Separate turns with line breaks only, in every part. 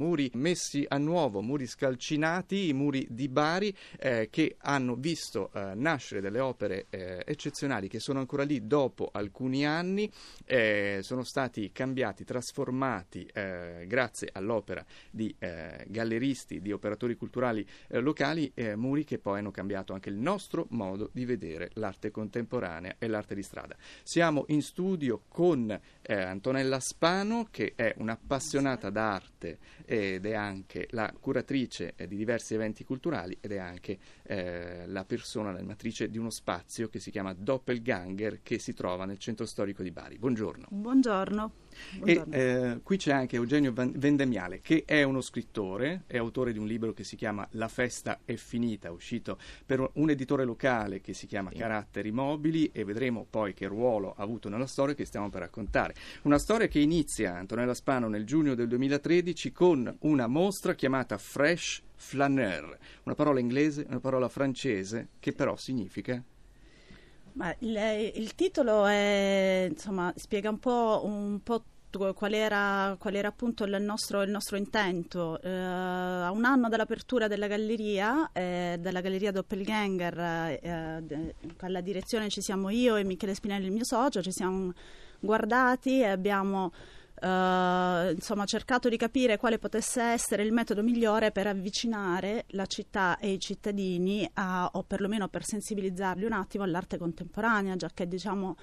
muri messi a nuovo, muri scalcinati, i muri di Bari eh, che hanno visto eh, nascere delle opere eh, eccezionali che sono ancora lì dopo alcuni anni, eh, sono stati cambiati, trasformati eh, grazie all'opera di eh, galleristi, di operatori culturali locali, muri che poi hanno cambiato anche il nostro modo di vedere l'arte contemporanea e l'arte di strada. Siamo in studio con Antonella Spano che è un'appassionata d'arte ed è anche la curatrice di diversi eventi culturali ed è anche eh, la persona, la matrice di uno spazio che si chiama Doppelganger che si trova nel centro storico di Bari. Buongiorno.
Buongiorno.
E eh, qui c'è anche Eugenio Vendemiale, che è uno scrittore, è autore di un libro che si chiama La festa è finita, uscito per un editore locale che si chiama sì. Caratteri Mobili e vedremo poi che ruolo ha avuto nella storia che stiamo per raccontare. Una storia che inizia, Antonella Spano, nel giugno del 2013 con una mostra chiamata Fresh Flaneur, una parola inglese, una parola francese, che però significa
il, il, titolo è, insomma, spiega un po', un po qual era, qual era, appunto il nostro, il nostro intento. Eh, a un anno dall'apertura della galleria, eh, della galleria Doppelganger, eh, alla direzione ci siamo io e Michele Spinelli, il mio socio, ci siamo guardati e abbiamo Uh, insomma, cercato di capire quale potesse essere il metodo migliore per avvicinare la città e i cittadini a, o perlomeno per sensibilizzarli un attimo all'arte contemporanea, già che diciamo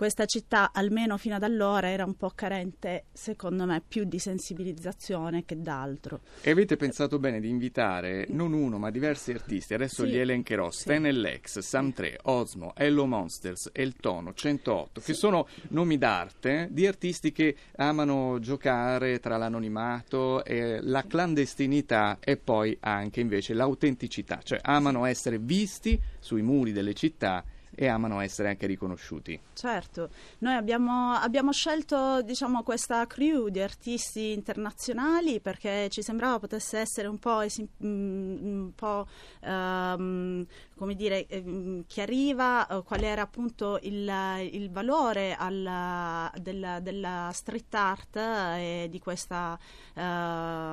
questa città, almeno fino ad allora, era un po' carente, secondo me, più di sensibilizzazione che d'altro.
E avete pensato bene di invitare non uno, ma diversi artisti. Adesso sì. li elencherò: sì. Stan Lex, Sam 3, Osmo, Hello Monsters, El Tono, 108, sì. che sono nomi d'arte di artisti che amano giocare tra l'anonimato, e la clandestinità e poi anche invece l'autenticità, cioè amano essere visti sui muri delle città e amano essere anche riconosciuti.
Certo, noi abbiamo, abbiamo scelto diciamo, questa crew di artisti internazionali perché ci sembrava potesse essere un po', mm, un po' um, come dire, ehm, chiariva uh, qual era appunto il, il valore alla, della, della, street art e di questa, uh,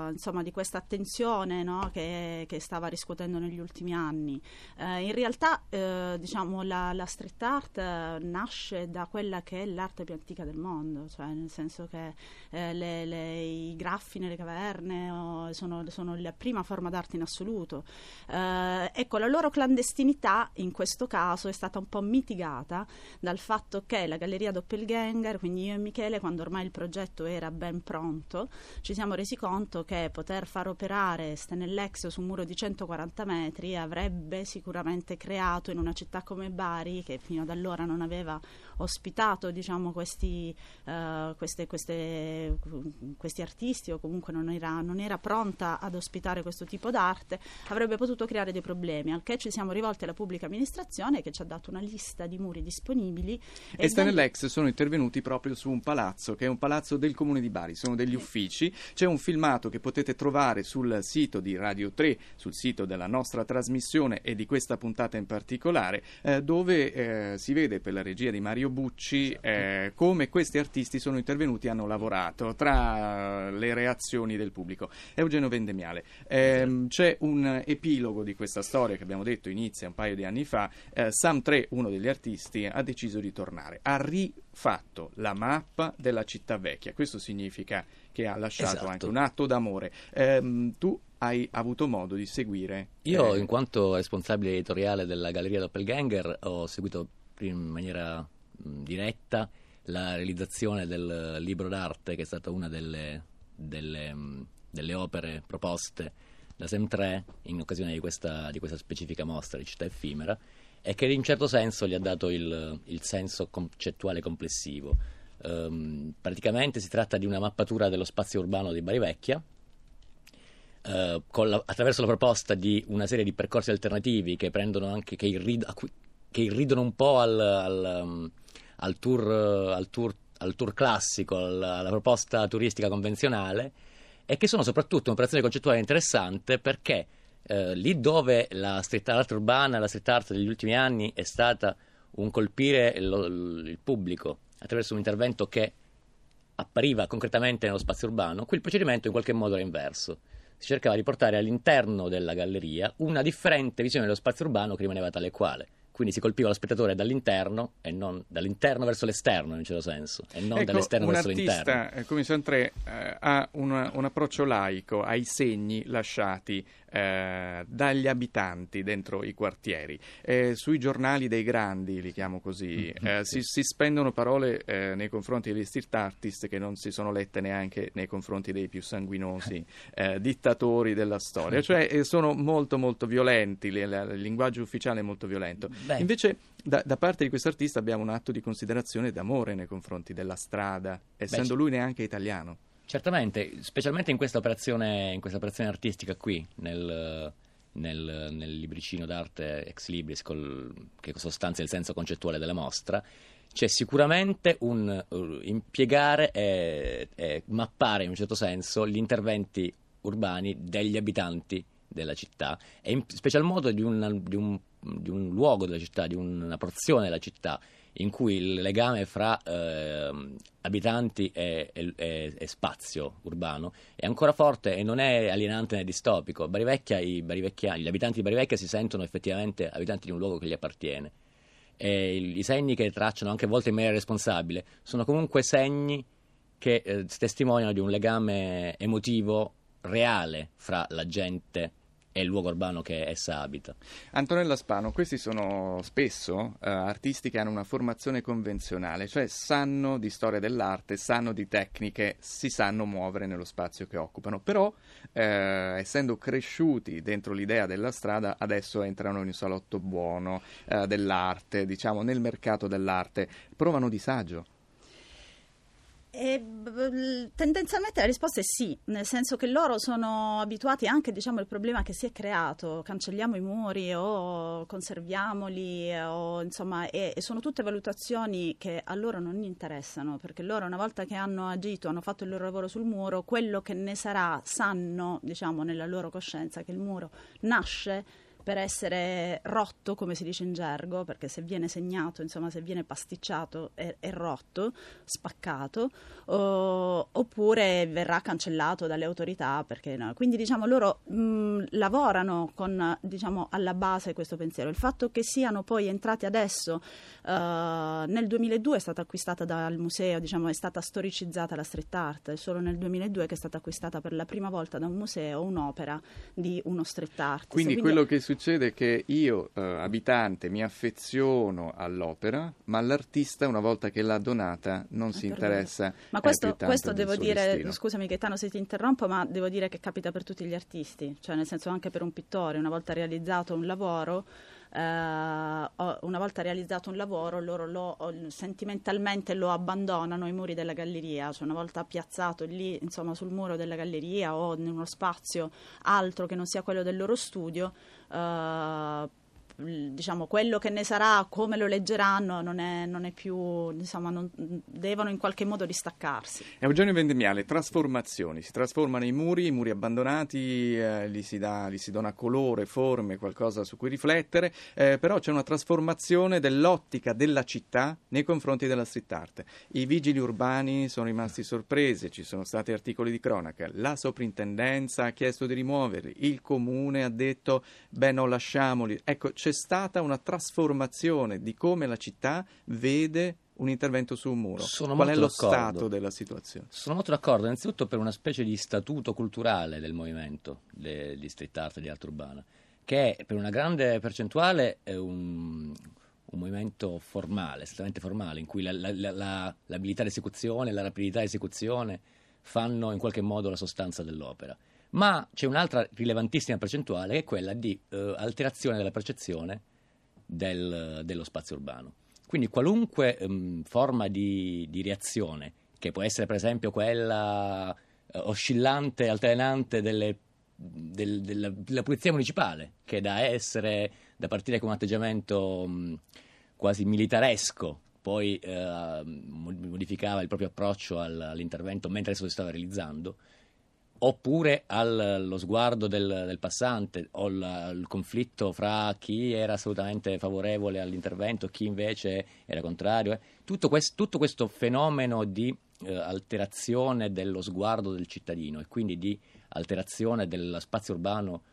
insomma, di questa attenzione no, che, che, stava riscuotendo negli ultimi anni. Uh, in realtà diciamo, la, la street art eh, nasce da quella che è l'arte più antica del mondo, cioè nel senso che eh, le, le, i graffi nelle caverne oh, sono, sono, la prima forma d'arte in assoluto. Eh, ecco, la loro clandestinità in questo caso è stata un po' mitigata dal fatto che la Galleria Doppelganger, quindi io e Michele, quando ormai il progetto era ben pronto, ci siamo resi conto che poter far operare Stenellex su un muro di 140 metri avrebbe sicuramente creato in una città come Bari Bari che fino ad allora non aveva ospitato diciamo, questi, uh, queste, queste, questi, artisti o comunque non era, non era, pronta ad ospitare questo tipo d'arte, avrebbe potuto creare dei problemi, al che ci siamo rivolti alla pubblica amministrazione che ci ha dato una lista di muri disponibili.
E, e Stanelex sono intervenuti proprio su un palazzo, che è un palazzo del comune di Bari, sono degli uffici, c'è un filmato che potete trovare sul sito di Radio 3, sul sito della nostra trasmissione e di questa puntata in particolare, eh, dove eh, si vede per la regia di Mario Bucci eh, come questi artisti sono intervenuti e hanno lavorato tra le reazioni del pubblico. Eugenio Vendemiale, ehm, c'è un epilogo di questa storia che abbiamo detto inizia un paio di anni fa. Eh, Sam 3, uno degli artisti, ha deciso di tornare, ha rifatto la mappa della città vecchia. Questo significa che ha lasciato esatto. anche un atto d'amore. Eh, tu hai avuto modo di seguire?
Io, eh... in quanto responsabile editoriale della Galleria Doppelganger, ho seguito in maniera diretta la realizzazione del libro d'arte, che è stata una delle, delle, delle opere proposte da SEM 3 in occasione di questa, di questa, specifica mostra di città effimera e che in certo senso gli ha dato il, il senso concettuale complessivo. Um, praticamente si tratta di una mappatura dello spazio urbano di Bari Vecchia, eh, la, attraverso la proposta di una serie di percorsi alternativi che prendono anche che, irrid, che irridono un po' al, al, um, al, tour, al, tour, tour, classico, alla proposta turistica convenzionale e che sono soprattutto un'operazione concettuale interessante perché eh, lì dove la street art urbana, la street art degli ultimi anni è stata un colpire il, il pubblico attraverso un intervento che appariva concretamente nello spazio urbano, qui il procedimento in qualche modo era inverso. Si cercava di portare all'interno della galleria una differente visione dello spazio urbano che rimaneva tale e quale quindi si colpiva lo spettatore dall'interno e non dall'interno verso l'esterno in un certo senso e non
ecco,
dall'esterno verso
l'interno. Eh, come sempre eh, ha un, un, approccio laico ai segni lasciati eh, dagli abitanti dentro i quartieri. Eh, sui giornali dei grandi, li chiamo così, mm-hmm. si, si, spendono parole eh, nei confronti degli street artist che non si sono lette neanche nei confronti dei più sanguinosi dittatori della storia, cioè sono molto molto violenti, il, il linguaggio ufficiale è molto violento. Beh. Invece da, da, parte di questo artista abbiamo un atto di considerazione e d'amore nei confronti della strada, essendo Beh, lui neanche italiano.
Certamente, specialmente in questa operazione, in questa operazione artistica qui, nel, nel, nel, libricino d'arte ex libris, col, che sostanzia il senso concettuale della mostra, c'è sicuramente un uh, impiegare e, e, mappare in un certo senso gli interventi urbani degli abitanti della città e in special modo di, una, di un di un luogo della città, di una porzione della città in cui il legame fra eh, abitanti e, e, e, spazio urbano è ancora forte e non è alienante né distopico. Barivecchia, gli abitanti di Barivecchia si sentono effettivamente abitanti di un luogo che gli appartiene. E i segni che tracciano anche a volte in maniera responsabile sono comunque segni che eh, testimoniano di un legame emotivo reale fra la gente e il luogo urbano che essa abita.
Antonella Spano, questi sono spesso uh, artisti che hanno una formazione convenzionale, cioè sanno di storia dell'arte, sanno di tecniche, si sanno muovere nello spazio che occupano, però eh, essendo cresciuti dentro l'idea della strada, adesso entrano in un salotto buono eh, dell'arte, diciamo nel mercato dell'arte, provano disagio.
E, tendenzialmente la risposta è sì, nel senso che loro sono abituati anche diciamo, al problema che si è creato, cancelliamo i muri o conserviamoli, o, insomma, e, e, sono tutte valutazioni che a loro non interessano, perché loro una volta che hanno agito, hanno fatto il loro lavoro sul muro, quello che ne sarà sanno diciamo, nella loro coscienza che il muro nasce per essere rotto, come si dice in gergo, perché se viene segnato, insomma, se viene pasticciato è, è rotto, spaccato, o, oppure verrà cancellato dalle autorità. No. Quindi diciamo loro mh, lavorano con diciamo, alla base questo pensiero. Il fatto che siano poi entrati adesso, uh, nel 2002 è stata acquistata dal museo, diciamo, è stata storicizzata la street art, è solo nel 2002 che è stata acquistata per la prima volta da un museo un'opera di uno street art.
Quindi, Quindi quello che succede succede che io, eh, abitante, mi affeziono all'opera, ma l'artista, una volta che l'ha donata, non ah, si interessa.
Ma questo, questo devo dire, destino. scusami Gaetano se ti interrompo, ma devo dire che capita per tutti gli artisti, cioè nel senso anche per un pittore, una volta realizzato un lavoro Uh, una volta realizzato un lavoro, loro lo, sentimentalmente lo abbandonano ai muri della galleria, cioè una volta piazzato lì, insomma, sul muro della galleria o in uno spazio altro che non sia quello del loro studio, uh, diciamo, quello che ne sarà, come lo leggeranno, non è, non è più, insomma, non, devono in qualche modo distaccarsi.
Eugenio Vendemiale, trasformazioni, si trasformano i muri, i muri abbandonati, eh, gli, si dà, gli, si dona colore, forme, qualcosa su cui riflettere, eh, però c'è una trasformazione dell'ottica della città nei confronti della street art. I vigili urbani sono rimasti sorpresi, ci sono stati articoli di cronaca, la soprintendenza ha chiesto di rimuoverli, il comune ha detto, beh no, lasciamoli. Ecco, c'è c'è stata una trasformazione di come la città vede un intervento su un muro. Sono Qual è lo d'accordo. stato della situazione?
Sono molto d'accordo, innanzitutto per una specie di statuto culturale del movimento de, di street art e di arte urbana, che è per una grande percentuale un, un movimento formale, estremamente formale, in cui la, la, la, l'abilità di esecuzione la rapidità di esecuzione fanno in qualche modo la sostanza dell'opera ma c'è un'altra rilevantissima percentuale che è quella di eh, alterazione della percezione del, dello spazio urbano. Quindi qualunque um, forma di, di, reazione, che può essere per esempio quella uh, oscillante, alternante delle, del, della, della, polizia municipale, che da essere, da partire con un atteggiamento um, quasi militaresco, poi uh, modificava il proprio approccio all'intervento mentre esso si stava realizzando, oppure allo sguardo del, del passante o il conflitto fra chi era assolutamente favorevole all'intervento e chi invece era contrario. Eh. Tutto, quest, tutto, questo fenomeno di eh, alterazione dello sguardo del cittadino e quindi di alterazione dello spazio urbano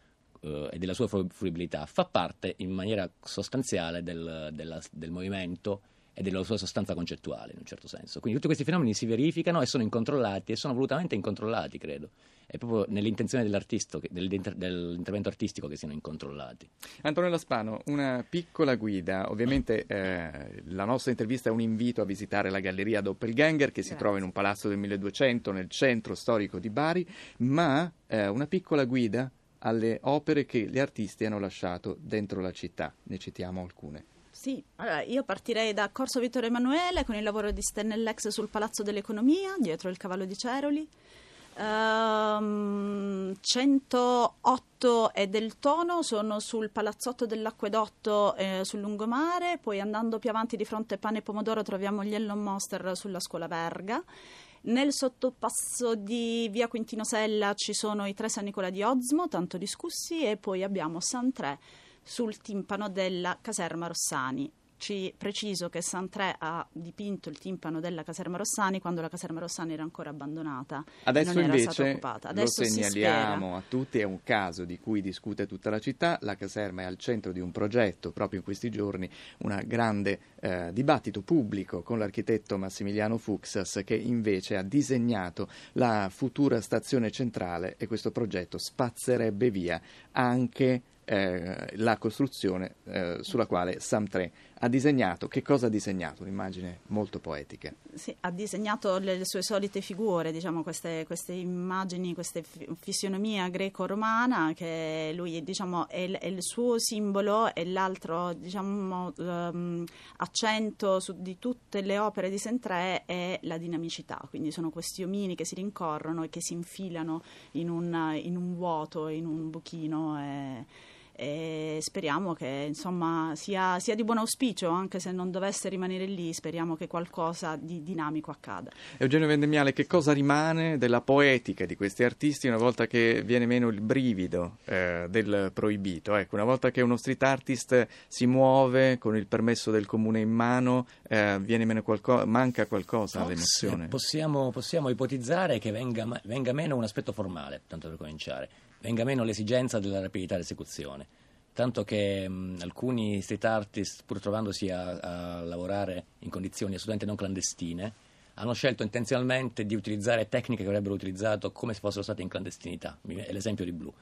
eh, e della sua fruibilità fa parte in maniera sostanziale del, della, del movimento e della sua sostanza concettuale in un certo senso. Quindi tutti questi fenomeni si verificano e sono incontrollati e sono volutamente incontrollati, credo. È proprio nell'intenzione dell'intervento artistico che siano incontrollati.
Antonella Spano, una piccola guida. Ovviamente eh, la nostra intervista è un invito a visitare la galleria Doppelganger che si trova in un palazzo del 1200 nel centro storico di Bari, ma eh, una piccola guida alle opere che gli artisti hanno lasciato dentro la città. Ne citiamo alcune.
Sì, allora io partirei da Corso Vittorio Emanuele con il lavoro di Stennellex sul Palazzo dell'Economia, dietro il cavallo di Ceroli. Um, ehm, 108 e del tono sono sul palazzotto dell'acquedotto eh, sul lungomare, poi andando più avanti di fronte a Pane e Pomodoro troviamo gli Ellon Monster sulla scuola Verga. Nel sottopasso di via Quintino Sella ci sono i tre San Nicola di Ozmo, tanto discussi, e poi abbiamo San Tre sul timpano della caserma Rossani. Ci preciso che Santré ha dipinto il timpano della caserma Rossani quando la caserma Rossani era ancora abbandonata.
Adesso invece Adesso lo segnaliamo a tutti, è un caso di cui discute tutta la città. La caserma è al centro di un progetto, proprio in questi giorni, un grande eh, dibattito pubblico con l'architetto Massimiliano Fuxas che invece ha disegnato la futura stazione centrale e questo progetto spazzerebbe via anche eh, la costruzione eh, sulla quale Sam 3 ha disegnato. Che cosa ha disegnato? Un'immagine molto poetica.
Sì, ha disegnato le, le sue solite figure, diciamo, queste, queste, immagini, questa fisionomia greco-romana che lui diciamo, è, è, il suo simbolo e l'altro diciamo, um, accento su, di tutte le opere di Sentré è la dinamicità, quindi sono questi omini che si rincorrono e che si infilano in un, in un vuoto, in un buchino. E, e speriamo che insomma, sia, sia, di buon auspicio, anche se non dovesse rimanere lì, speriamo che qualcosa di dinamico accada.
Eugenio Vendemiale, che cosa rimane della poetica di questi artisti una volta che viene meno il brivido eh, del proibito? Ecco, una volta che uno street artist si muove con il permesso del comune in mano, eh, qualco- manca qualcosa all'emozione?
Possiamo, possiamo ipotizzare che venga, venga meno un aspetto formale, tanto per cominciare venga meno l'esigenza della rapidità d'esecuzione. Tanto che mh, alcuni street artist, pur trovandosi a, a lavorare in condizioni assolutamente non clandestine, hanno scelto intenzionalmente di utilizzare tecniche che avrebbero utilizzato come se fossero state in clandestinità. È l'esempio di Blue.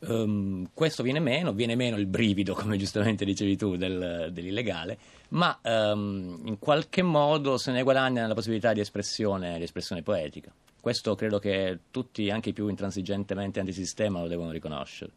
Um, questo viene meno, viene meno il brivido, come giustamente dicevi tu, del, dell'illegale, ma um, in qualche modo se ne guadagna la possibilità di espressione, di espressione poetica. Questo credo che tutti, anche i più intransigentemente antisistema, lo devono riconoscere.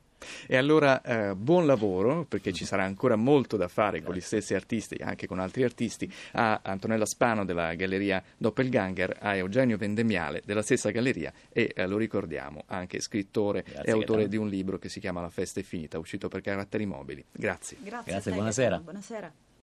E allora eh, buon lavoro, perché ci sarà ancora molto da fare con gli stessi artisti, anche con altri artisti, a Antonella Spano della Galleria Doppelganger, a Eugenio Vendemiale della stessa galleria e eh, lo ricordiamo anche scrittore Grazie, e autore di un libro che si chiama La festa è finita, uscito per caratteri mobili. Grazie.
Grazie,
Grazie buonasera.
buonasera.